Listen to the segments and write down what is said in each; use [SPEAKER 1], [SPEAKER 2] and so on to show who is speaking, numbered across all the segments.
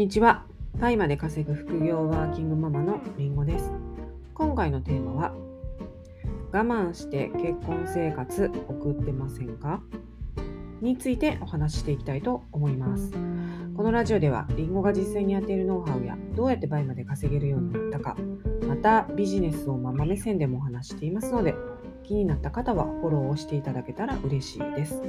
[SPEAKER 1] にちは。タイまで稼ぐ副業ワーキングママのりんごです。今回のテーマは、我慢して結婚生活送ってませんか？についてお話ししていきたいと思います。このラジオでは、りんごが実際にやっているノウハウや、どうやって倍まで稼げるようになったか、またビジネスをママ目線でもお話していますので、気になった方はフォローをしていただけたら嬉しいです。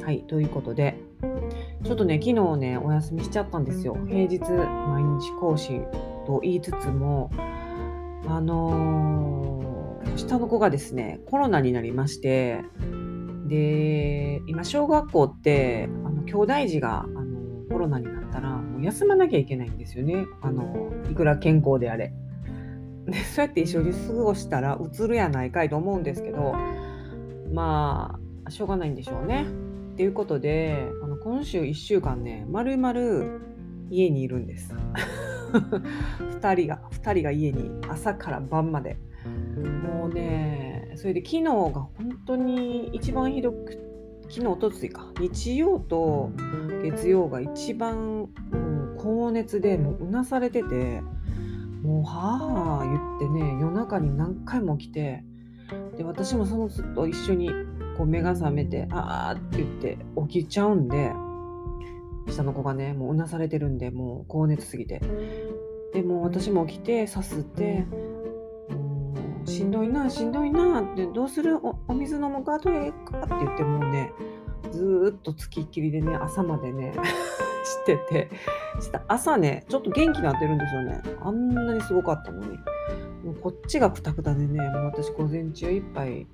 [SPEAKER 1] はい、ということで、ちょっとね、昨日ね、お休みしちゃったんですよ。平日毎日講師と言いつつも、あのー下の子がですね、コロナになりまして、で、今、小学校って、あの兄弟児が、あのコロナになったら、もう休まなきゃいけないんですよね。あのいくら健康であれ。で、そうやって一緒に過ごしたら、うつるやないかいと思うんですけど、まあ、しょうがないんでしょうね。っていうことで今週1週間ねまるまる家にいるんです。2人が2人が家に朝から晩まで。もうねそれで昨日が本当に一番ひどく昨日おとついか。日曜と月曜が一番高熱でもううなされててもうはあ言ってね夜中に何回も来てで私もそのずっと一緒にこう目が覚めて「あー」って言って起きちゃうんで下の子がねもううなされてるんでもう高熱すぎて。でも私も起きてさすって「しんどいなしんどいな」って「どうする？お水飲むか？トイレか」って言ってもうねずっとつきっきりでね朝までね しててした朝ねちょっと元気になってるんですよね。あんなにすごかったのに。もうこっちがくたくたでねもう私午前中いっぱい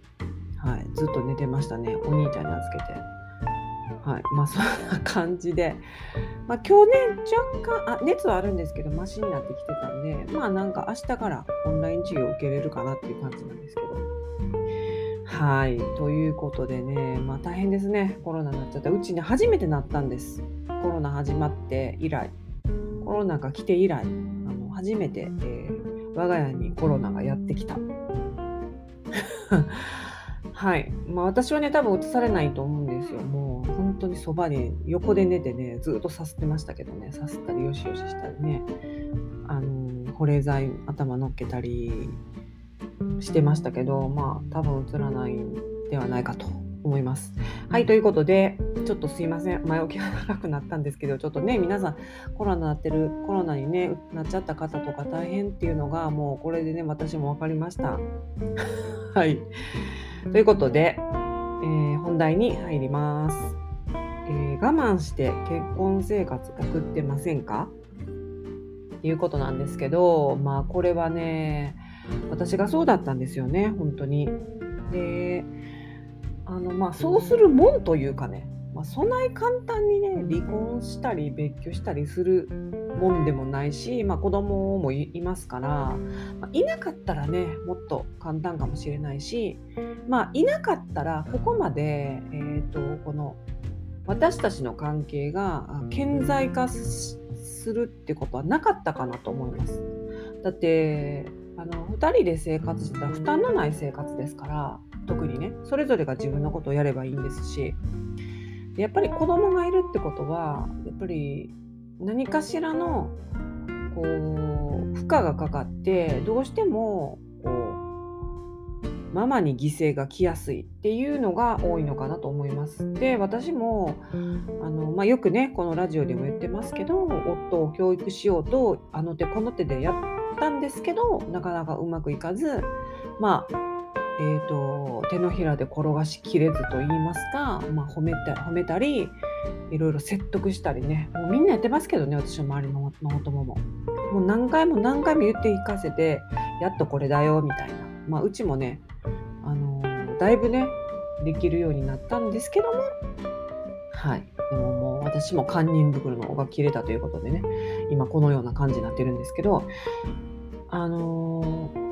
[SPEAKER 1] はい、ずっと寝てましたね。お兄ちゃんに預けて。はい、まあそんな感じで、まあ今日ね、若干、あ、熱はあるんですけど、マシになってきてたんで、まあなんか明日からオンライン授業を受けれるかなっていう感じなんですけど。はい、ということでね、まあ大変ですね。コロナになっちゃった。うちに初めてなったんです。コロナ始まって以来、コロナが来て以来、あの初めて、えー我が家にコロナがやってきた。はい。まあ私はね、多分移されないと思うんですよ。もう本当にそばに横で寝てね、ずっとさすってましたけどね、さすったりよしよししたりね、あの、保冷剤頭乗っけたりしてましたけど、まあ多分移らないんではないかと思います。はい、ということで、ちょっとすいません。前置きが長くなったんですけど、ちょっとね、皆さんコロナなってる、コロナにね、なっちゃった方とか大変っていうのが、もうこれでね、私も分かりました。はい。ということで、えー本題に入ります、えー我慢して結婚生活送ってませんか？っていうことなんですけど、まあこれはね、私がそうだったんですよね、本当に。で、あのまあそうするもんというかね、あ、そない簡単にね、離婚したり別居したりするもんでもないし、まあ子供もいいますから、まあいなかったらね、もっと簡単かもしれないし、まあ、いなかったらここまで、えー、とこの私たちの関係があ顕在化すするってことはなかったかなと思います。だってあの2人で生活してたら負担のない生活ですから特にねそれぞれが自分のことをやればいいんですしでやっぱり子供がいるってことはやっぱり何かしらのこう負荷がかかってどうしてもこうママに犠牲が来やすいっていうのが多いのかなと思います。で私もあの、まあ、よくねこのラジオでも言ってますけど夫を教育しようとあの手この手でやったんですけどなかなかうまくいかずまあえー、と手のひらで転がしきれずと言いますか、まあ、褒めた褒めたりいろいろ説得したりね。もうみんなやってますけどね私の周りのママ友も。もう何回も何回も言って聞かせてやっとこれだよみたいな、まあ、うちもね、あのーだいぶねできるようになったんですけども。はい。でももう私も堪忍袋の緒が切れたということでね。今このような感じになってるんですけど。あのー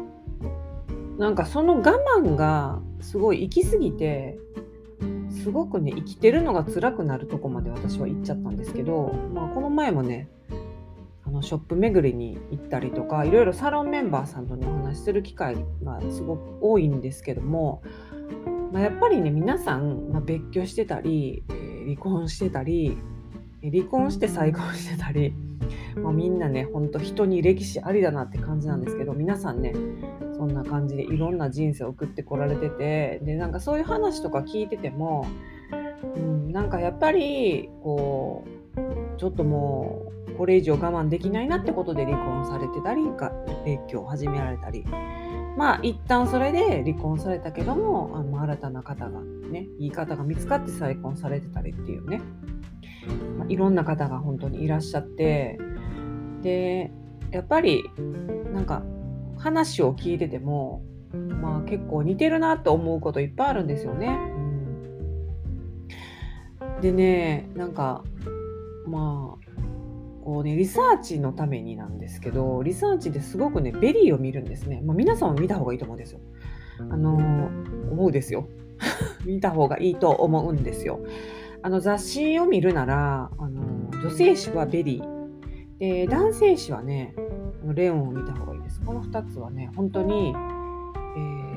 [SPEAKER 1] なんかその我慢がすごい行き過ぎてすごくね生きてるのが辛くなるとこまで私は行っちゃったんですけど、まあ、この前もねあのショップ巡りに行ったりとかいろいろサロンメンバーさんとねお話しする機会がすごく多いんですけども、まあ、やっぱりね皆さん、まあ、別居してたり、え離婚してたり離婚して再婚してたり、まあ、みんなねほんと人に歴史ありだなって感じなんですけど皆さんねそんな感じでいろんな人生を送ってこられててでなんかそういう話とか聞いてても、うん、なんかやっぱりこうちょっともうこれ以上我慢できないなってことで離婚されてたり別居を始められたり。まあ一旦それで離婚されたけどもあの新たな方がねいい方が見つかって再婚されてたりっていうね、まあ、いろんな方が本当にいらっしゃって。でやっぱりなんか話を聞いててもまあ結構似てるなと思うこといっぱいあるんですよね。うん、でねなんかまあこうねリサーチのためになんですけどリサーチですごくね VERY を見るんですね。まあ、皆さんも 見た方がいいと思うんですよ。あの、思うですよ。見た方がいいと思うんですよ。あの雑誌を見るなら、あの女性誌は VERY で男性誌はね LEON を見た方がいいです。この2つはね本当に、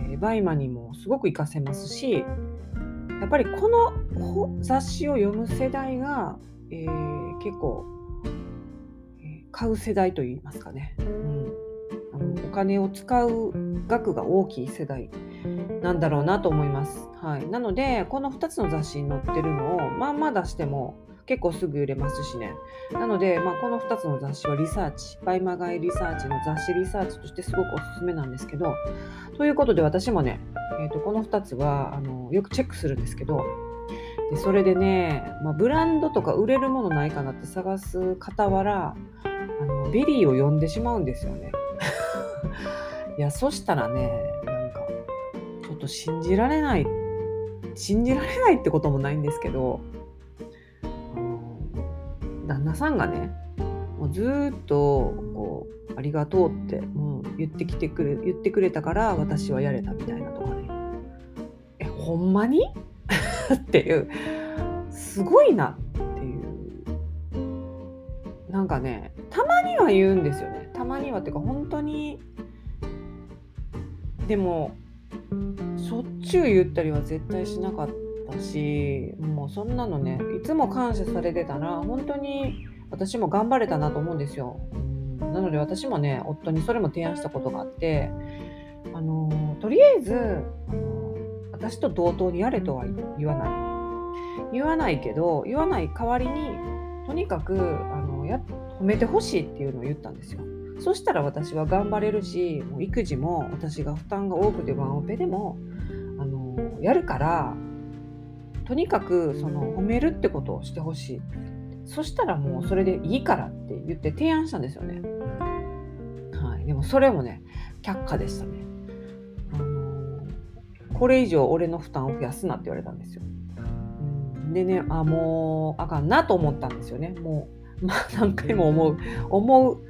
[SPEAKER 1] えー、 BUYMA にもすごく活かせますしやっぱりこの雑誌を読む世代が、えー、結構買う世代といいますかね、うん、あのお金を使う額が大きい世代なんだろうなと思います。はい、なのでこの2つの雑誌に載ってるのをまあま出しても結構すぐ売れますしね。なので、まあ、この2つの雑誌はリサーチ、 BUYMA ガイリサーチの雑誌リサーチとしてすごくおすすめなんですけど、ということで私もね、えー、とこの2つはあのよくチェックするんですけど、でそれでね、まあ、ブランドとか売れるものないかなって探す傍ら、あの VERY を読んでしまうんですよね。いや、そしたらね、なんか、ちょっと信じられない、信じられないってこともないんですけど、旦那さんがね、もうずっとこう、ありがとうってもう言ってきてくれ、言ってくれたから私はやれたみたいなとかね。え、ほんまに？っていう、すごいなっていう。なんかね、たまには言うんですよね。たまにはっていうか本当にでもしょっちゅう言ったりは絶対しなかったしもうそんなのねいつも感謝されてたら本当に私も頑張れたなと思うんですよ。なので私もね夫にそれも提案したことがあってあのとりあえずあの私と同等にやれとは言わない言わないけど言わない代わりにとにかくあのや褒めてほしいっていうのを言ったんですよ。そしたら私は頑張れるし、もう育児も私が負担が多くてワンオペでもあのやるから、とにかくその褒めるってことをしてほしい。そしたらもうそれでいいからって言って提案したんですよね。はい、でもそれもね、却下でしたね。あのこれ以上俺の負担を増やすなって言われたんですよ。でね、あ、もうあかんなと思ったんですよね。もうまあ、何回も思う、思う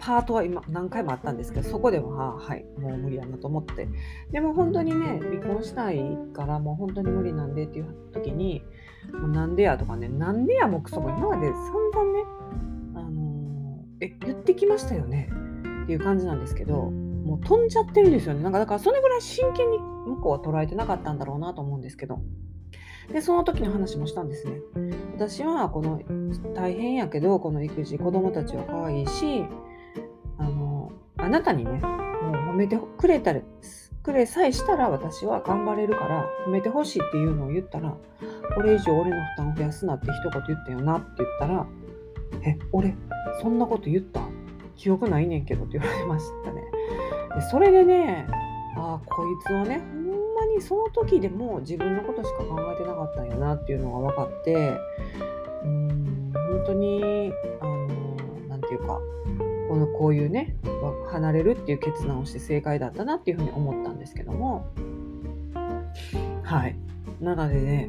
[SPEAKER 1] パートは今何回もあったんですけど、そこでは、はい、もう無理やなと思って。でも本当にね、離婚したいからもう本当に無理なんでっていう時に、もうなんでやとかね、なんでやもクソも今まで散々ね、あのー、え、言ってきましたよねっていう感じなんですけど、もう飛んじゃってるんですよね。なんかだからそれぐらい真剣に向こうは捉えてなかったんだろうなと思うんですけど。で、その時の話もしたんですね。私はこの大変やけど、この育児、子供たちは可愛いし、なたにね、もう褒めてくれたり、くれさえしたら私は頑張れるから褒めてほしいっていうのを言ったら、これ以上俺の負担を増やすなって一言言ったよなって言ったら、え、俺、そんなこと言った？記憶ないねんけどって言われましたね。でそれでね、ああ、こいつはね、ほんまにその時でも自分のことしか考えてなかったんやなっていうのが分かってうん本当にあの何て言うかこのこういうね離れるっていう決断をして正解だったなっていうふうに思ったんですけども。はい。なのでね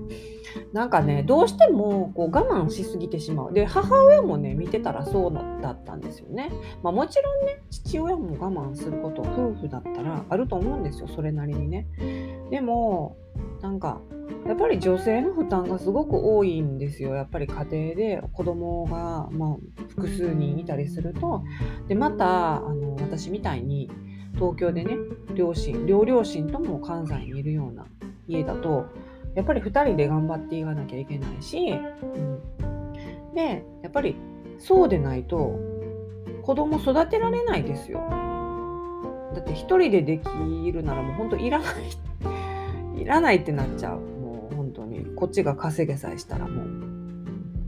[SPEAKER 1] なんかねどうしてもこう我慢しすぎてしまう。で母親もね見てたらそうなだったんですよね、まあ、もちろんね父親も我慢すること夫婦だったらあると思うんですよそれなりにね。でもなんかやっぱり女性の負担がすごく多いんですよ。やっぱり家庭で子供がまあ、複数人いたりすると。でまたあの私みたいに東京でね両親両両親とも関西にいるような家だとやっぱり2人で頑張っていかなきゃいけないし、うん、でやっぱりそうでないと子供育てられないですよ。だって一人でできるならもう本当いらない。いらないってなっちゃう。もう本当に。こっちが稼げさえしたらもう。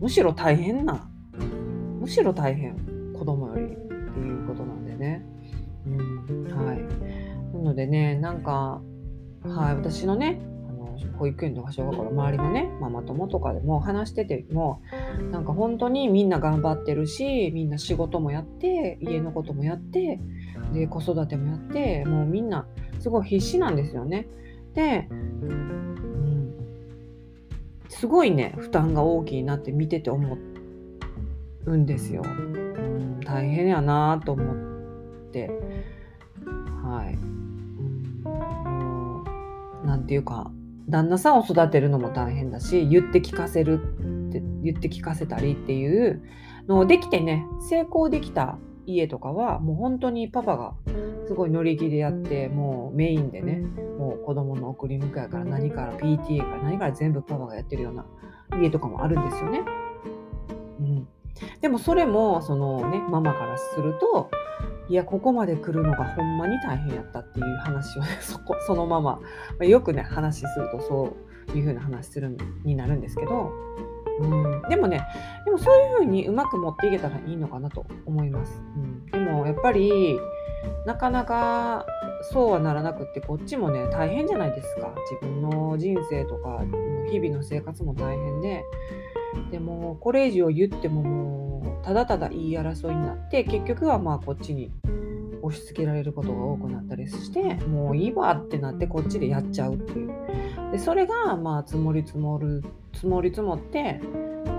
[SPEAKER 1] むしろ大変な。むしろ大変。子供より。っていうことなんでね、うん。はい、なのでねなんかはい。私のね保育園とか小学校の周りのねママ友とかでも話しててもなんか本当にみんな頑張ってるしみんな仕事もやって家のこともやってで子育てもやってもうみんなすごい必死なんですよね。で、うん、すごいね負担が大きいなって見てて思うんですよ。うん、大変やなと思ってはい。なんていうか旦那さんを育てるのも大変だし言って聞かせるって言って聞かせたりっていうのをできてね成功できた家とかはもう本当にパパがすごい乗り気でやってもうメインでねもう子供の送り迎えから何から PTA から何から全部パパがやってるような家とかもあるんですよね。うん、でもそれもそのねママからするといやここまで来るのがほんまに大変やったっていう話を、ね、そこそのまま、まあ、よくね話するとそういう風な話するになるんですけど、うん、でもねでもそういう風にうまく持っていけたらいいのかなと思います、うん、でもやっぱりなかなかそうはならなくってこっちもね大変じゃないですか。自分の人生とか日々の生活も大変ででもこれ以上言ってももうただただ言い争いになって結局はまあこっちに押し付けられることが多くなったりしてもういいわってなってこっちでやっちゃうっていう。でそれがまあ積もり積もる積もり積もって、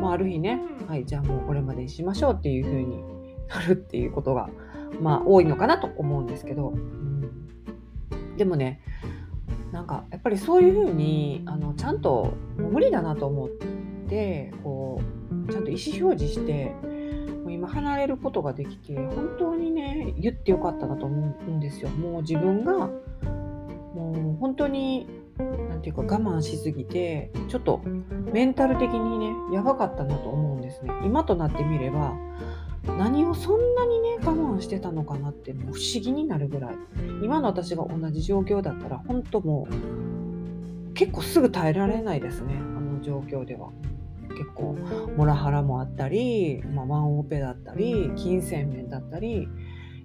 [SPEAKER 1] まあ、ある日ねはいじゃあもうこれまでにしましょうっていう風になるっていうことがまあ多いのかなと思うんですけど、うん、でもねなんかやっぱりそういう風にあにちゃんともう無理だなと思ってこうちゃんと意思表示してもう今離れることができて本当にね言ってよかったなと思うんですよ。もう自分がもう本当に何て言うか我慢しすぎてちょっとメンタル的にねやばかったなと思うんですね。今となってみれば何をそんなにね我慢してたのかなってもう不思議になるぐらい今の私が同じ状況だったら本当もう結構すぐ耐えられないですねあの状況では。結構モラハラもあったり、まあ、ワンオペだったり金銭面だったり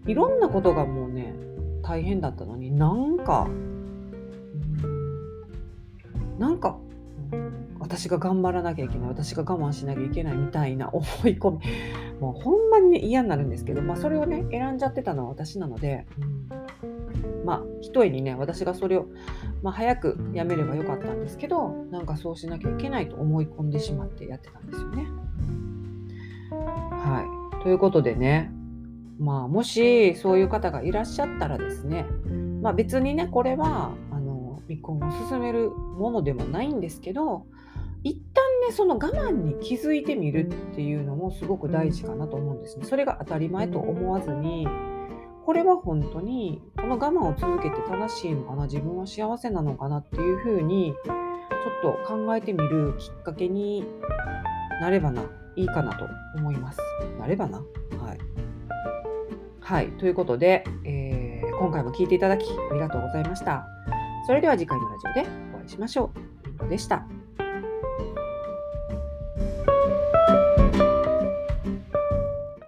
[SPEAKER 1] いろんなことがもうね大変だったのになんかなんか私が頑張らなきゃいけない私が我慢しなきゃいけないみたいな思い込み。もうほんまにね嫌になるんですけど、まあ、それをね選んじゃってたのは私なので、うん、まあひとえにね私がそれを、まあ、早くやめればよかったんですけどなんかそうしなきゃいけないと思い込んでしまってやってたんですよね。はい、ということでねまあもしそういう方がいらっしゃったらですね、まあ、別にねこれはあの離婚を進めるものでもないんですけど一旦ねその我慢に気づいてみるっていうのもすごく大事かなと思うんですね。それが当たり前と思わずにこれは本当にこの我慢を続けて正しいのかな自分は幸せなのかなっていうふうにちょっと考えてみるきっかけになればないいかなと思います。なればな？はい。はい。ということで、えー、今回も聴いていただきありがとうございました。それでは次回のラジオでお会いしましょう。でした。